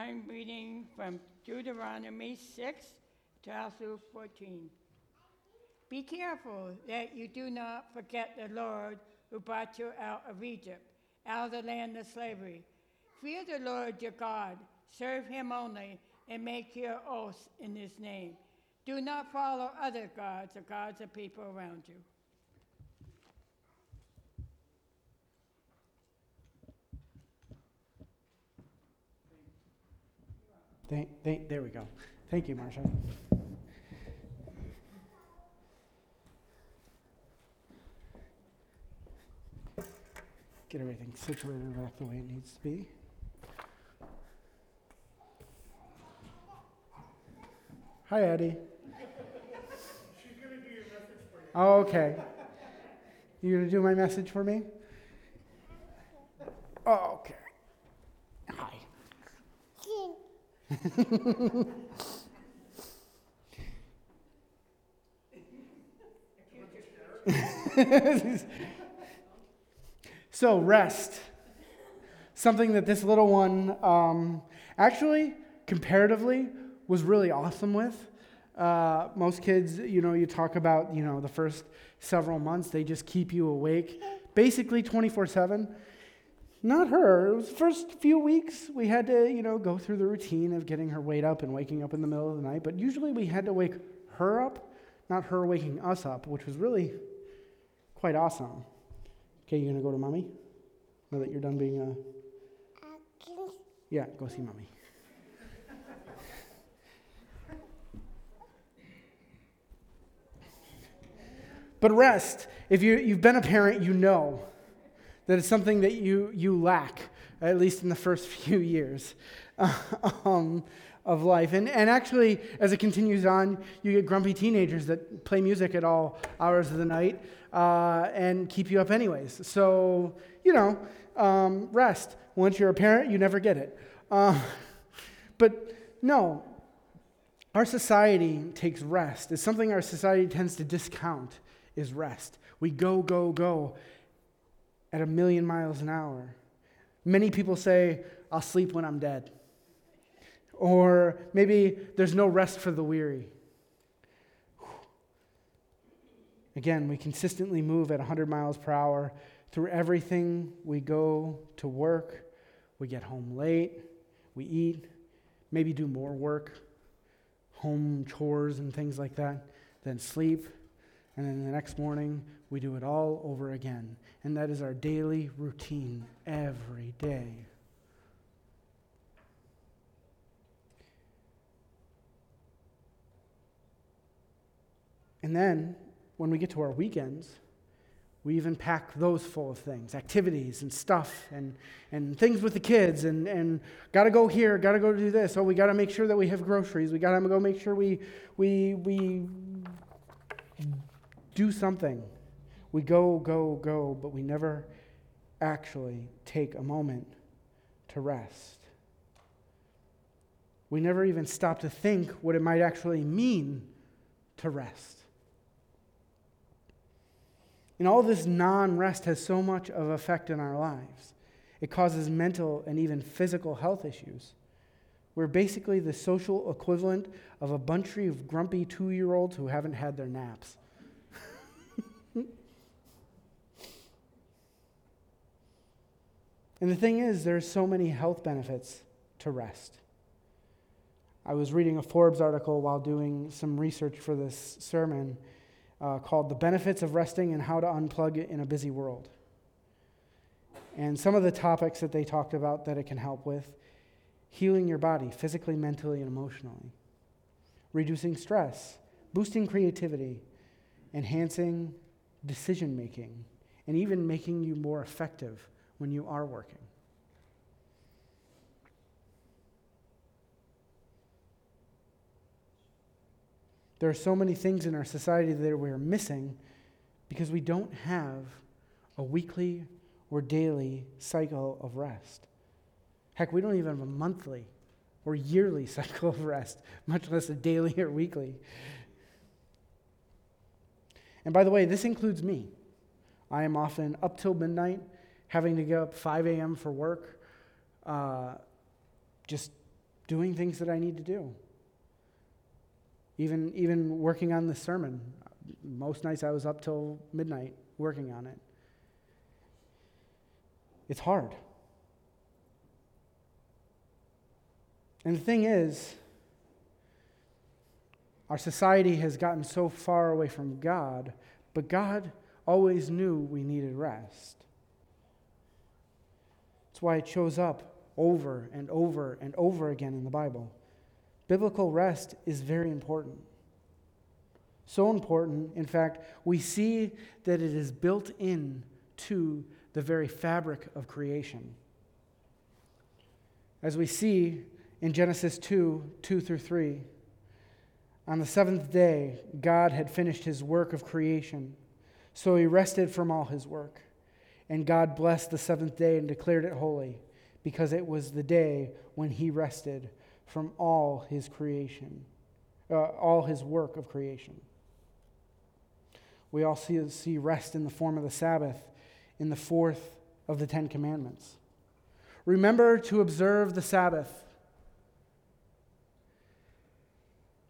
I'm reading from Deuteronomy 6, 12 through 14. Be careful that you do not forget the Lord who brought you out of Egypt, out of the land of slavery. Fear the Lord your God, serve him only, and make your oaths in his name. Do not follow other gods or gods of people around you. Thank, thank, there we go. Thank you, Marcia. Get everything situated back the way it needs to be. Hi, Eddie. Oh, okay. You gonna do my message for me? Oh, okay. Hi. so, rest. Something that this little one um, actually, comparatively, was really awesome with. Uh, most kids, you know, you talk about, you know, the first several months, they just keep you awake basically 24 7. Not her. It was the first few weeks we had to, you know, go through the routine of getting her weight up and waking up in the middle of the night. But usually we had to wake her up, not her waking us up, which was really quite awesome. Okay, you gonna go to mommy? Now that you're done being a. Yeah, go see mommy. But rest, if you, you've been a parent, you know that it's something that you, you lack, at least in the first few years um, of life. And, and actually, as it continues on, you get grumpy teenagers that play music at all hours of the night uh, and keep you up, anyways. So, you know, um, rest. Once you're a parent, you never get it. Uh, but no, our society takes rest. It's something our society tends to discount is rest. We go, go, go at a million miles an hour. Many people say, I'll sleep when I'm dead. Or maybe there's no rest for the weary. Again, we consistently move at 100 miles per hour through everything. We go to work, we get home late, we eat, maybe do more work, home chores and things like that, then sleep. And then the next morning, we do it all over again. And that is our daily routine every day. And then, when we get to our weekends, we even pack those full of things activities and stuff and, and things with the kids and, and got to go here got to go do this oh we got to make sure that we have groceries we got to go make sure we, we, we do something we go go go but we never actually take a moment to rest we never even stop to think what it might actually mean to rest and all this non rest has so much of effect in our lives. It causes mental and even physical health issues. We're basically the social equivalent of a bunch of grumpy two year olds who haven't had their naps. The thing is, there's so many health benefits to rest. I was reading a Forbes article while doing some research for this sermon uh, called The Benefits of Resting and How to Unplug in a Busy World. And some of the topics that they talked about that it can help with healing your body physically, mentally, and emotionally, reducing stress, boosting creativity, enhancing decision making, and even making you more effective when you are working. There are so many things in our society that we're missing because we don't have a weekly or daily cycle of rest. Heck, we don't even have a monthly or yearly cycle of rest, much less a daily or weekly. And by the way, this includes me. I am often up till midnight, having to get up 5 a.m. for work, uh, just doing things that I need to do. Even, even working on the sermon. Most nights I was up till midnight working on it. It's hard. And the thing is, our society has gotten so far away from God, but God always knew we needed rest. That's why it shows up over and over and over again in the Bible. Biblical rest is very important. So important, in fact, we see that it is built in to the very fabric of creation. As we see in Genesis 2 2 through 3, on the seventh day, God had finished his work of creation, so he rested from all his work. And God blessed the seventh day and declared it holy, because it was the day when he rested from all his creation, uh, all his work of creation. We also see rest in the form of the Sabbath in the fourth of the Ten Commandments. Remember to observe the Sabbath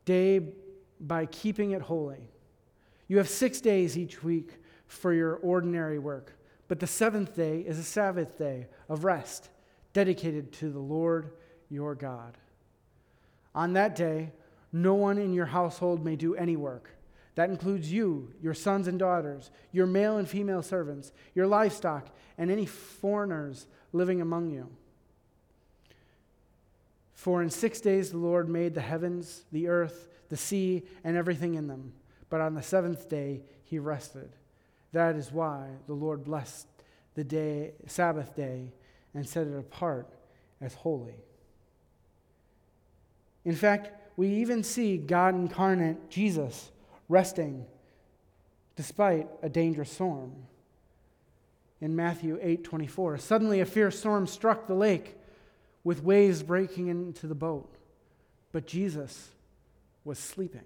day by keeping it holy. You have six days each week for your ordinary work, but the seventh day is a Sabbath day of rest dedicated to the Lord your God. On that day, no one in your household may do any work. That includes you, your sons and daughters, your male and female servants, your livestock, and any foreigners living among you. For in six days the Lord made the heavens, the earth, the sea, and everything in them. But on the seventh day he rested. That is why the Lord blessed the day, Sabbath day and set it apart as holy. In fact, we even see God incarnate, Jesus, resting despite a dangerous storm. In Matthew 8:24, suddenly a fierce storm struck the lake with waves breaking into the boat, but Jesus was sleeping.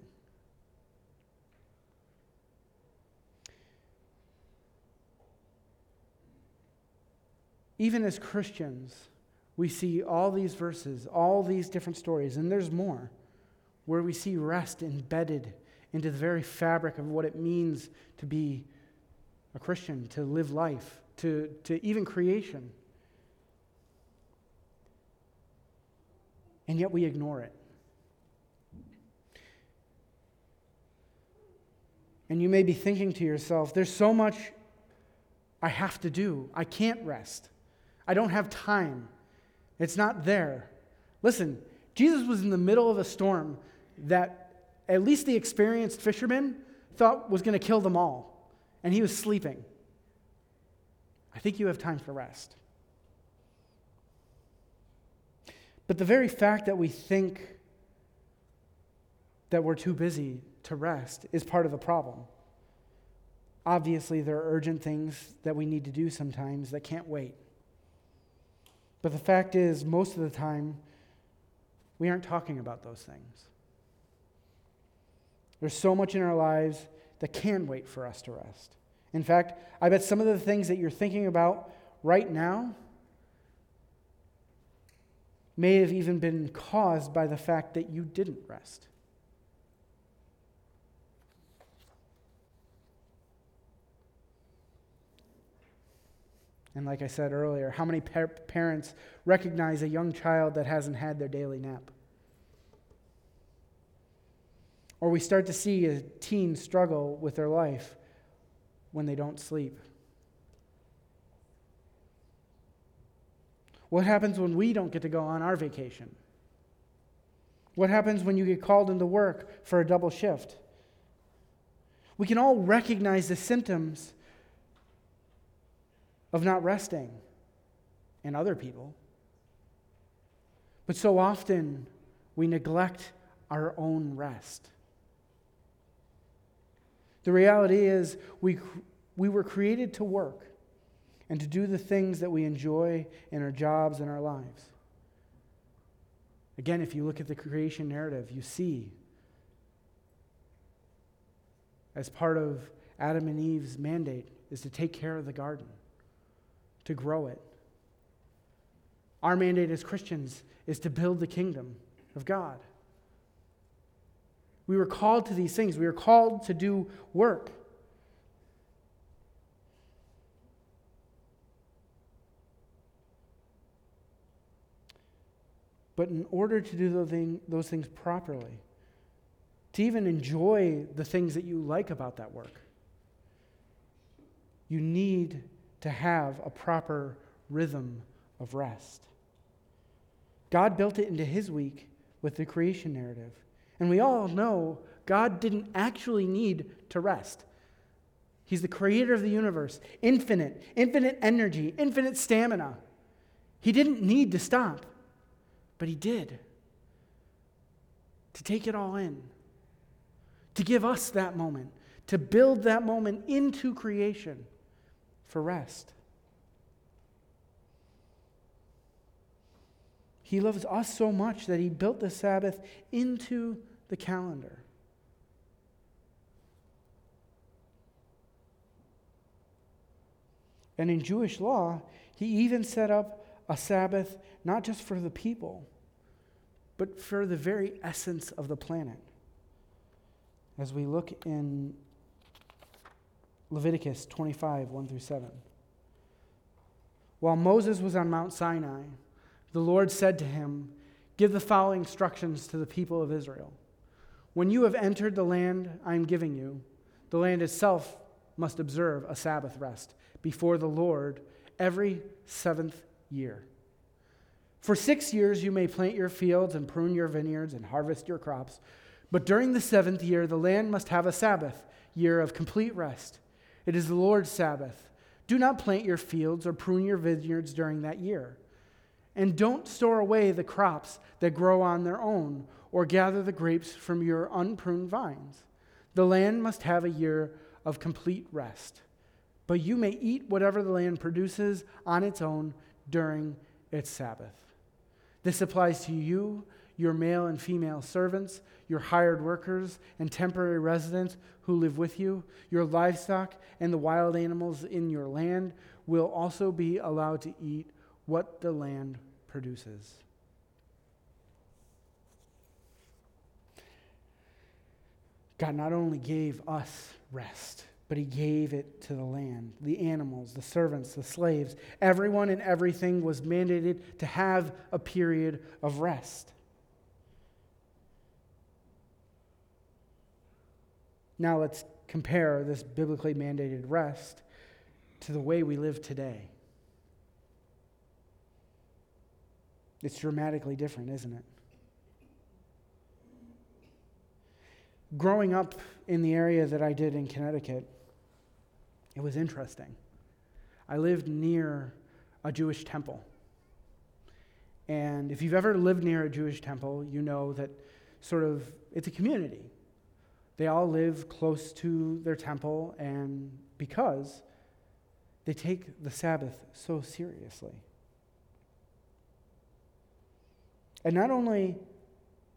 Even as Christians, we see all these verses, all these different stories, and there's more, where we see rest embedded into the very fabric of what it means to be a Christian, to live life, to, to even creation. And yet we ignore it. And you may be thinking to yourself, there's so much I have to do. I can't rest. I don't have time. It's not there. Listen, Jesus was in the middle of a storm that at least the experienced fishermen thought was going to kill them all, and he was sleeping. I think you have time for rest. But the very fact that we think that we're too busy to rest is part of the problem. Obviously, there are urgent things that we need to do sometimes that can't wait. But the fact is, most of the time, we aren't talking about those things. There's so much in our lives that can wait for us to rest. In fact, I bet some of the things that you're thinking about right now may have even been caused by the fact that you didn't rest. And like I said earlier, how many par- parents recognize a young child that hasn't had their daily nap? Or we start to see a teen struggle with their life when they don't sleep. What happens when we don't get to go on our vacation? What happens when you get called into work for a double shift? We can all recognize the symptoms of not resting in other people. But so often we neglect our own rest. The reality is, we, we were created to work and to do the things that we enjoy in our jobs and our lives. Again, if you look at the creation narrative, you see, as part of Adam and Eve's mandate, is to take care of the garden to grow it. Our mandate as Christians is to build the kingdom of God. We were called to these things, we were called to do work. But in order to do those, things properly, to even enjoy the things that you like about that work, you need to have a proper rhythm of rest. God built it into his week with the creation narrative. And we all know God didn't actually need to rest. He's the creator of the universe, infinite, infinite energy, infinite stamina. He didn't need to stop. But he did. To take it all in, to give us that moment, to build that moment into creation for rest. He loves us so much that he built the Sabbath into the calendar. And in Jewish law, he even set up a Sabbath not just for the people, but for the very essence of the planet. As we look in Leviticus 25, 1 through 7. While Moses was on Mount Sinai, the Lord said to him, Give the following instructions to the people of Israel. When you have entered the land I am giving you, the land itself must observe a Sabbath rest before the Lord every seventh year. For six years you may plant your fields and prune your vineyards and harvest your crops, but during the seventh year the land must have a Sabbath year of complete rest. It is the Lord's Sabbath. Do not plant your fields or prune your vineyards during that year. And don't store away the crops that grow on their own, or gather the grapes from your unpruned vines. The land must have a year of complete rest. But you may eat whatever the land produces on its own during its Sabbath. This applies to you, your male and female servants, your hired workers and temporary residents who live with you, your livestock, and the wild animals in your land will also be allowed to eat what the land produces. God not only gave us rest, but he gave it to the land. The animals, the servants, the slaves, everyone and everything was mandated to have a period of rest. Now let's compare this biblically mandated rest to the way we live today. It's dramatically different, isn't it? Growing up in the area that I did in Connecticut, it was interesting. I lived near a Jewish temple. And if you've ever lived near a Jewish temple, you know that sort of it's a community. They all live close to their temple, and because they take the Sabbath so seriously. And not only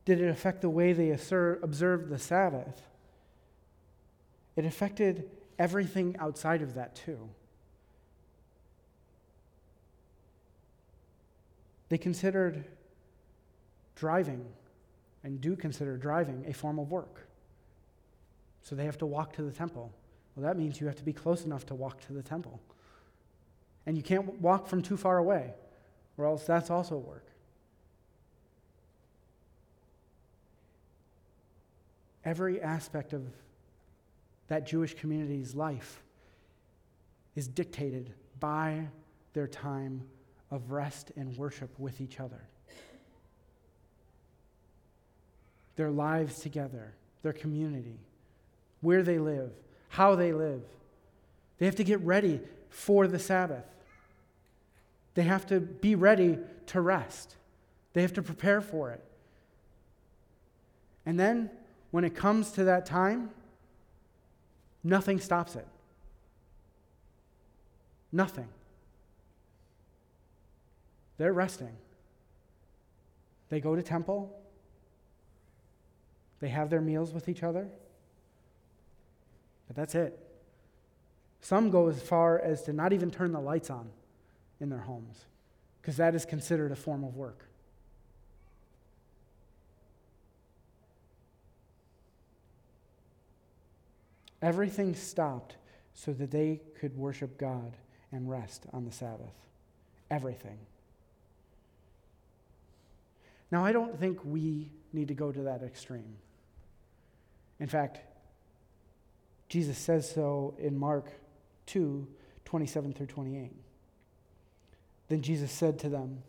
did it affect the way they observed the Sabbath, it affected everything outside of that too. They considered driving, and do consider driving, a form of work. So they have to walk to the temple. Well, that means you have to be close enough to walk to the temple. And you can't walk from too far away, or else that's also work. Every aspect of that Jewish community's life is dictated by their time of rest and worship with each other. Their lives together, their community, where they live, how they live. They have to get ready for the Sabbath. They have to be ready to rest. They have to prepare for it. And then, when it comes to that time, Nothing stops it. Nothing. They're resting. They go to temple. They have their meals with each other. But that's it. Some go as far as to not even turn the lights on in their homes because that is considered a form of work. Everything stopped so that they could worship God and rest on the Sabbath. Everything. Now, I don't think we need to go to that extreme. In fact, Jesus says so in Mark 2 27 through 28. Then Jesus said to them,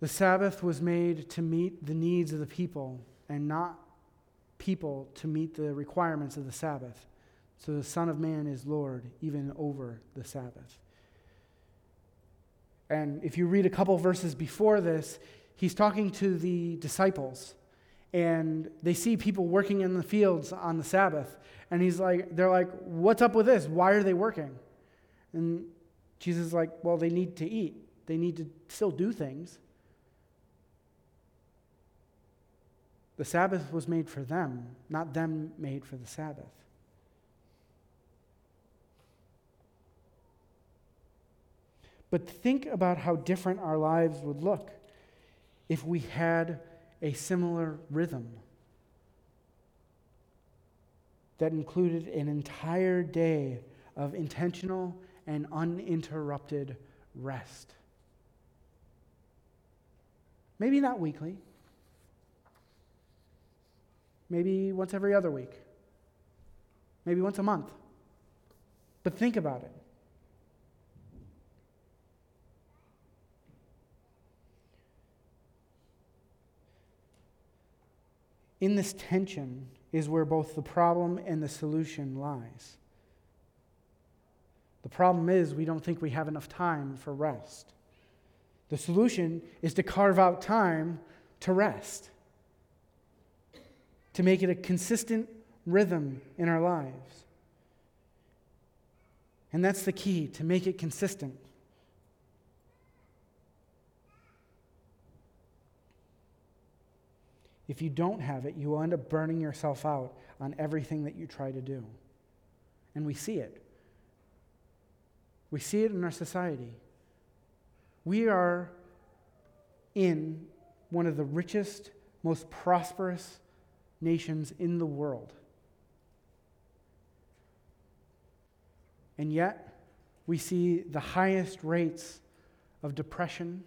The Sabbath was made to meet the needs of the people and not people to meet the requirements of the Sabbath. So the Son of Man is Lord even over the Sabbath. And if you read a couple verses before this, he's talking to the disciples and they see people working in the fields on the Sabbath. And he's like, they're like, what's up with this? Why are they working? And Jesus is like, well, they need to eat. They need to still do things. The Sabbath was made for them, not them made for the Sabbath. But think about how different our lives would look if we had a similar rhythm that included an entire day of intentional and uninterrupted rest. Maybe not weekly, maybe once every other week, maybe once a month. But think about it. In this tension is where both the problem and the solution lies. The problem is we don't think we have enough time for rest. The solution is to carve out time to rest, to make it a consistent rhythm in our lives. And that's the key to make it consistent. If you don't have it, you will end up burning yourself out on everything that you try to do. And we see it. We see it in our society. We are in one of the richest, most prosperous nations in the world. And yet, we see the highest rates of depression,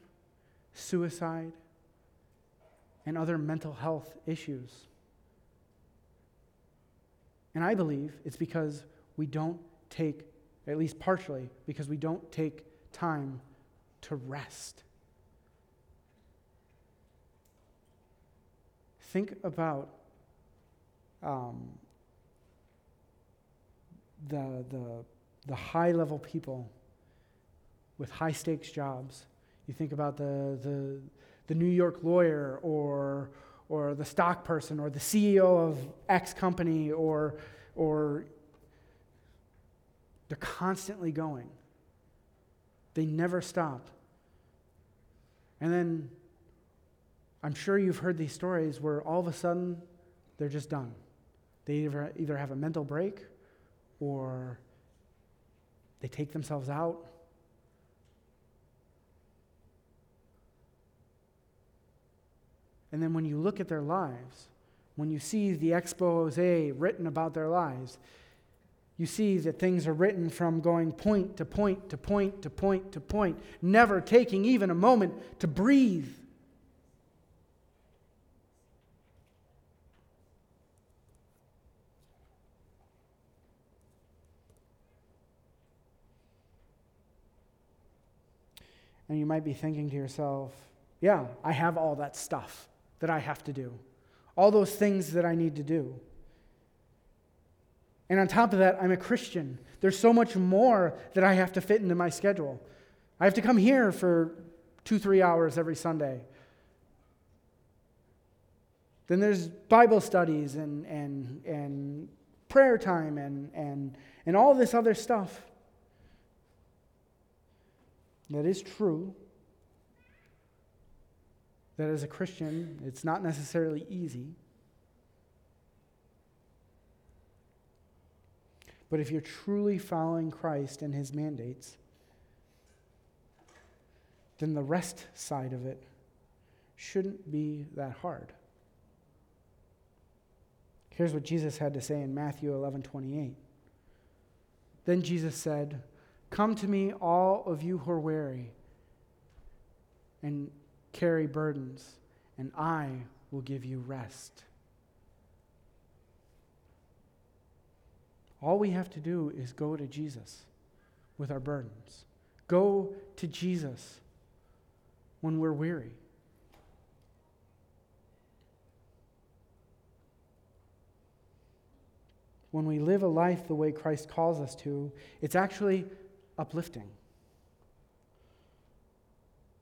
suicide, and other mental health issues. And I believe it's because we don't take, at least partially, because we don't take time to rest. Think about um, the, the, the high level people with high stakes jobs. You think about the, the, the New York lawyer or, or the stock person or the CEO of X company or, or they're constantly going. They never stop. And then I'm sure you've heard these stories where all of a sudden they're just done. They either, either have a mental break or they take themselves out And then when you look at their lives, when you see the expose written about their lives, you see that things are written from going point to point to point to point to point, never taking even a moment to breathe. And you might be thinking to yourself, yeah, I have all that stuff that I have to do, all those things that I need to do. And on top of that, I'm a Christian. There's so much more that I have to fit into my schedule. I have to come here for two, three hours every Sunday. Then there's Bible studies and, and, and prayer time and, and, and all this other stuff. That is true that as a Christian, it's not necessarily easy. But if you're truly following Christ and his mandates, then the rest side of it shouldn't be that hard. Here's what Jesus had to say in Matthew 11 28. Then Jesus said, Come to me, all of you who are weary and carry burdens, and I will give you rest. All we have to do is go to Jesus with our burdens. Go to Jesus when we're weary. When we live a life the way Christ calls us to, it's actually uplifting.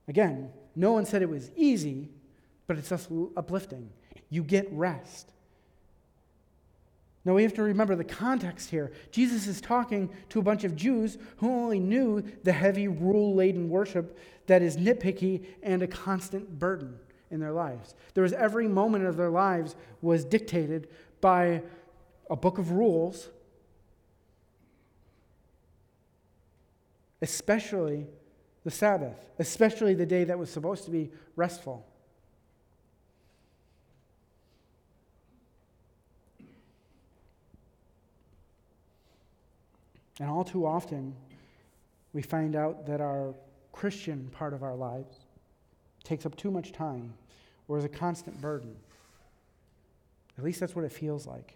Again, no one said it was easy, but it's uplifting. You get rest. Now we have to remember the context here. Jesus is talking to a bunch of Jews who only knew the heavy, rule laden worship that is nitpicky and a constant burden in their lives. There was every moment of their lives was dictated by a book of rules, especially the Sabbath, especially the day that was supposed to be restful. And all too often, we find out that our Christian part of our lives takes up too much time or is a constant burden. At least that's what it feels like.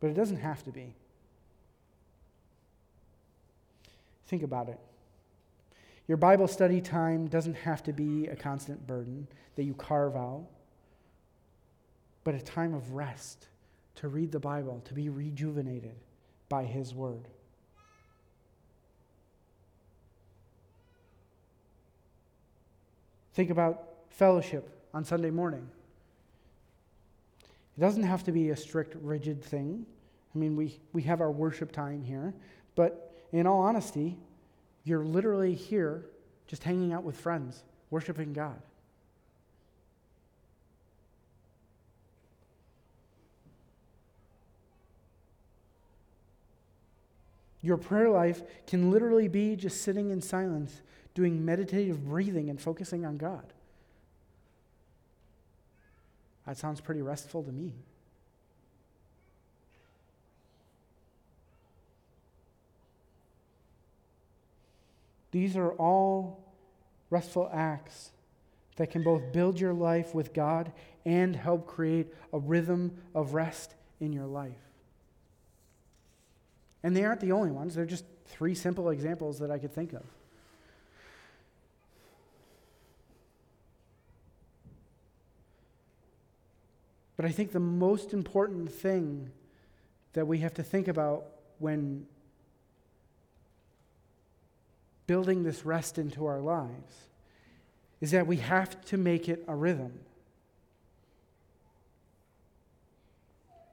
But it doesn't have to be. Think about it. Your Bible study time doesn't have to be a constant burden that you carve out, but a time of rest to read the Bible, to be rejuvenated by His Word. Think about fellowship on Sunday morning. It doesn't have to be a strict, rigid thing. I mean, we, we have our worship time here, but in all honesty, you're literally here just hanging out with friends, worshiping God. Your prayer life can literally be just sitting in silence, doing meditative breathing and focusing on God. That sounds pretty restful to me. These are all restful acts that can both build your life with God and help create a rhythm of rest in your life. And they aren't the only ones, they're just three simple examples that I could think of. But I think the most important thing that we have to think about when building this rest into our lives is that we have to make it a rhythm.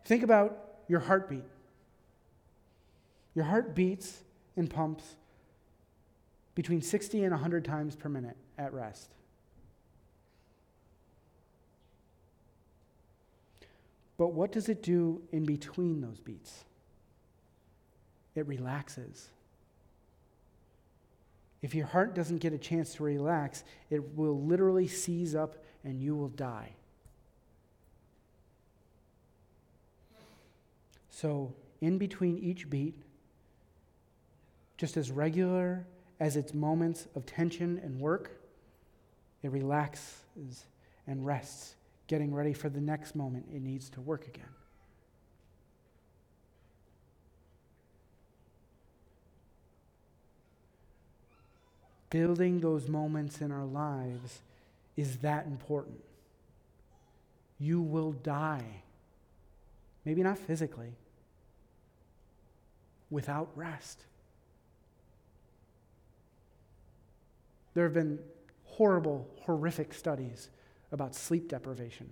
Think about your heartbeat. Your heart beats and pumps between 60 and 100 times per minute at rest. But what does it do in between those beats? It relaxes. If your heart doesn't get a chance to relax, it will literally seize up and you will die. So, in between each beat, just as regular as its moments of tension and work, it relaxes and rests, getting ready for the next moment it needs to work again. Building those moments in our lives is that important. You will die, maybe not physically, without rest. There have been horrible, horrific studies about sleep deprivation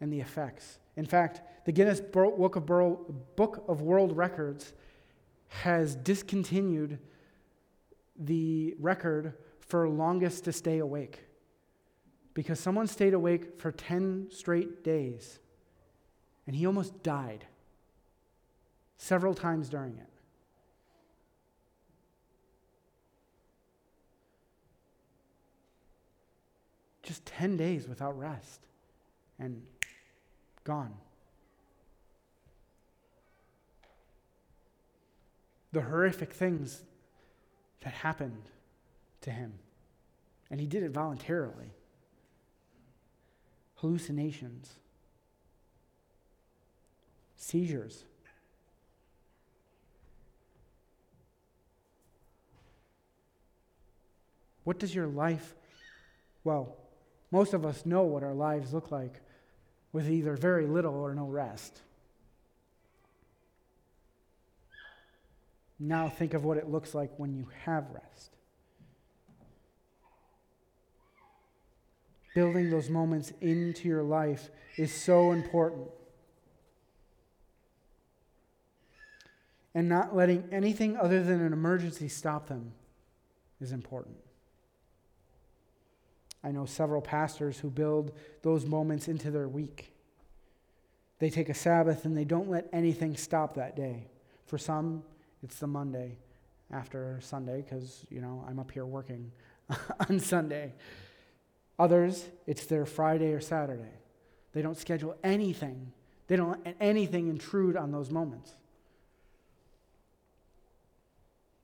and the effects. In fact, the Guinness Book of, World Records has discontinued the record for longest to stay awake because someone stayed awake for 10 straight days and he almost died several times during it. Just 10 days without rest and gone. The horrific things that happened to him. And he did it voluntarily. Hallucinations, seizures. What does your life, well, most of us know what our lives look like with either very little or no rest. Now think of what it looks like when you have rest. Building those moments into your life is so important. And not letting anything other than an emergency stop them is important. I know several pastors who build those moments into their week. They take a Sabbath and they don't let anything stop that day. For some, it's the Monday after Sunday because, you know, I'm up here working on Sunday. Others, it's their Friday or Saturday. They don't schedule anything, they don't let anything intrude on those moments.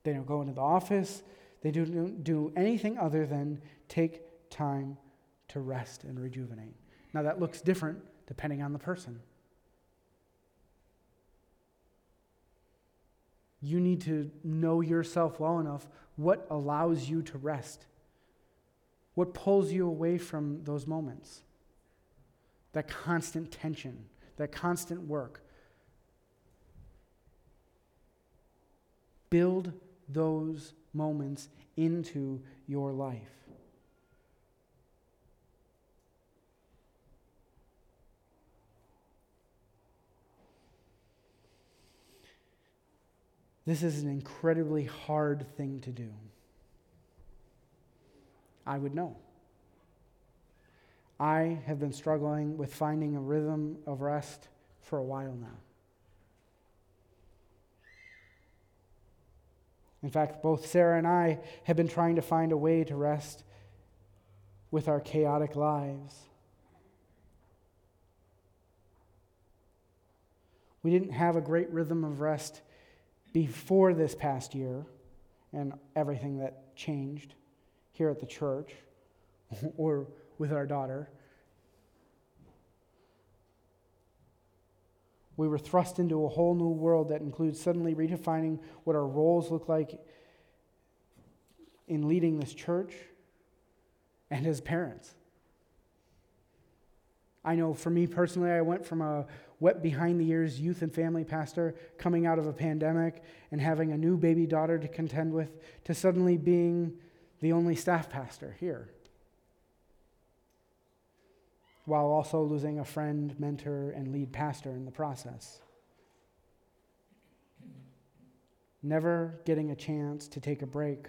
They don't go into the office, they don't do anything other than take time to rest and rejuvenate. Now, that looks different depending on the person. You need to know yourself well enough what allows you to rest, what pulls you away from those moments, that constant tension, that constant work. Build those moments into your life. This is an incredibly hard thing to do. I would know. I have been struggling with finding a rhythm of rest for a while now. In fact, both Sarah and I have been trying to find a way to rest with our chaotic lives. We didn't have a great rhythm of rest before this past year and everything that changed here at the church or with our daughter. We were thrust into a whole new world that includes suddenly redefining what our roles look like in leading this church and as parents. I know for me personally, I went from a wet behind the ears youth and family pastor coming out of a pandemic and having a new baby daughter to contend with to suddenly being the only staff pastor here. While also losing a friend, mentor, and lead pastor in the process. Never getting a chance to take a break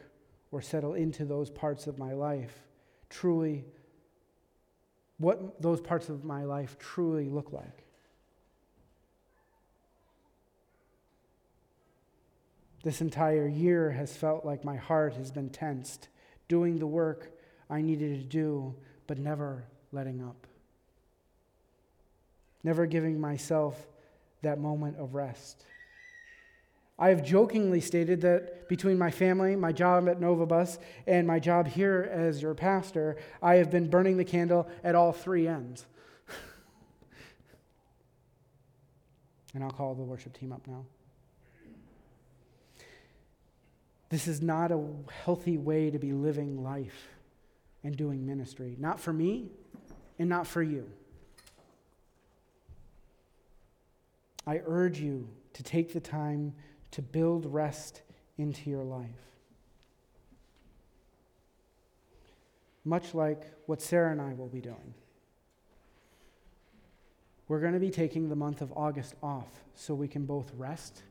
or settle into those parts of my life truly what those parts of my life truly look like. This entire year has felt like my heart has been tensed, doing the work I needed to do, but never letting up. Never giving myself that moment of rest. I have jokingly stated that between my family, my job at Novabus, and my job here as your pastor, I have been burning the candle at all three ends. and I'll call the worship team up now. This is not a healthy way to be living life and doing ministry. Not for me and not for you. I urge you to take the time to build rest into your life. Much like what Sarah and I will be doing. We're going to be taking the month of August off so we can both rest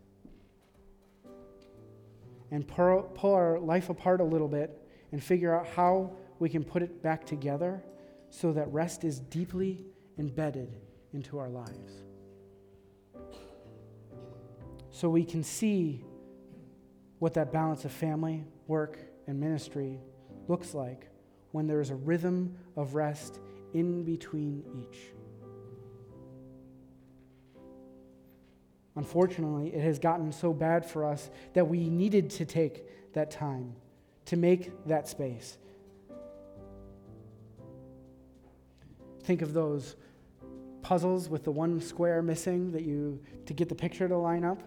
and pull our life apart a little bit and figure out how we can put it back together so that rest is deeply embedded into our lives so we can see what that balance of family, work, and ministry looks like when there is a rhythm of rest in between each. Unfortunately, it has gotten so bad for us that we needed to take that time to make that space. Think of those puzzles with the one square missing that you to get the picture to line up.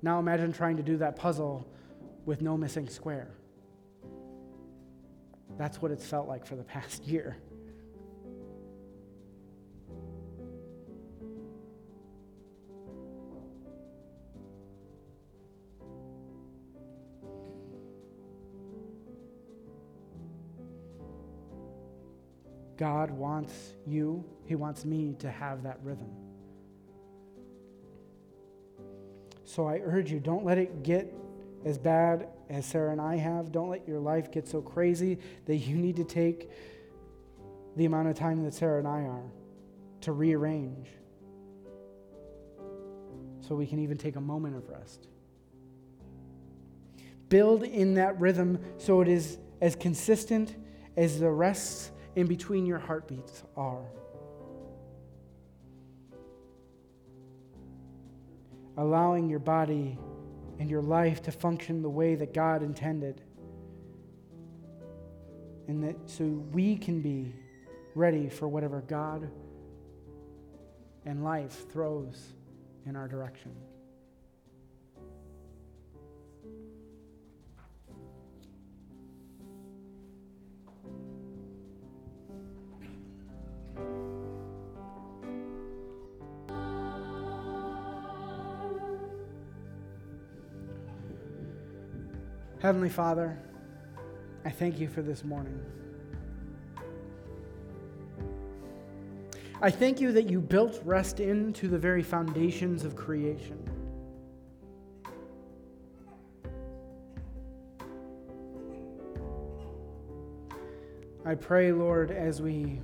Now imagine trying to do that puzzle with no missing square. That's what it's felt like for the past year. God wants you, He wants me to have that rhythm. So I urge you, don't let it get as bad as Sarah and I have. Don't let your life get so crazy that you need to take the amount of time that Sarah and I are to rearrange so we can even take a moment of rest. Build in that rhythm so it is as consistent as the rests in between your heartbeats are. Allowing your body and your life to function the way that God intended. And that so we can be ready for whatever God and life throws in our direction. Heavenly Father, I thank you for this morning. I thank you that you built rest into the very foundations of creation. I pray, Lord, as we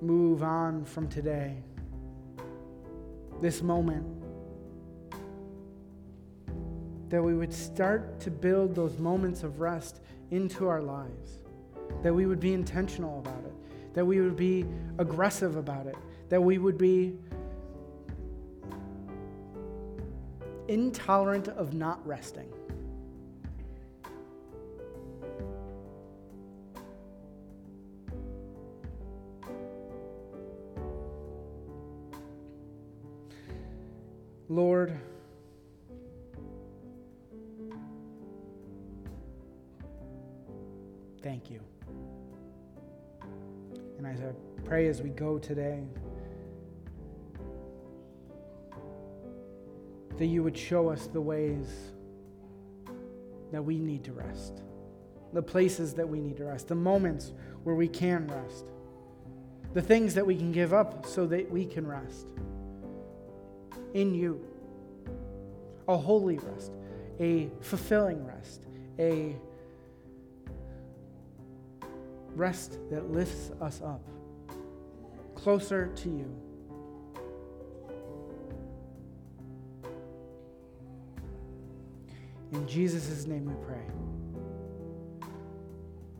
move on from today, this moment, that we would start to build those moments of rest into our lives, that we would be intentional about it, that we would be aggressive about it, that we would be intolerant of not resting. Lord, thank you. And as I pray as we go today, that you would show us the ways that we need to rest, the places that we need to rest, the moments where we can rest, the things that we can give up so that we can rest in you. A holy rest, a fulfilling rest, a rest that lifts us up closer to you. In Jesus' name we pray.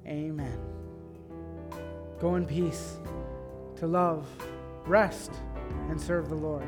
Amen. Go in peace to love, rest, and serve the Lord.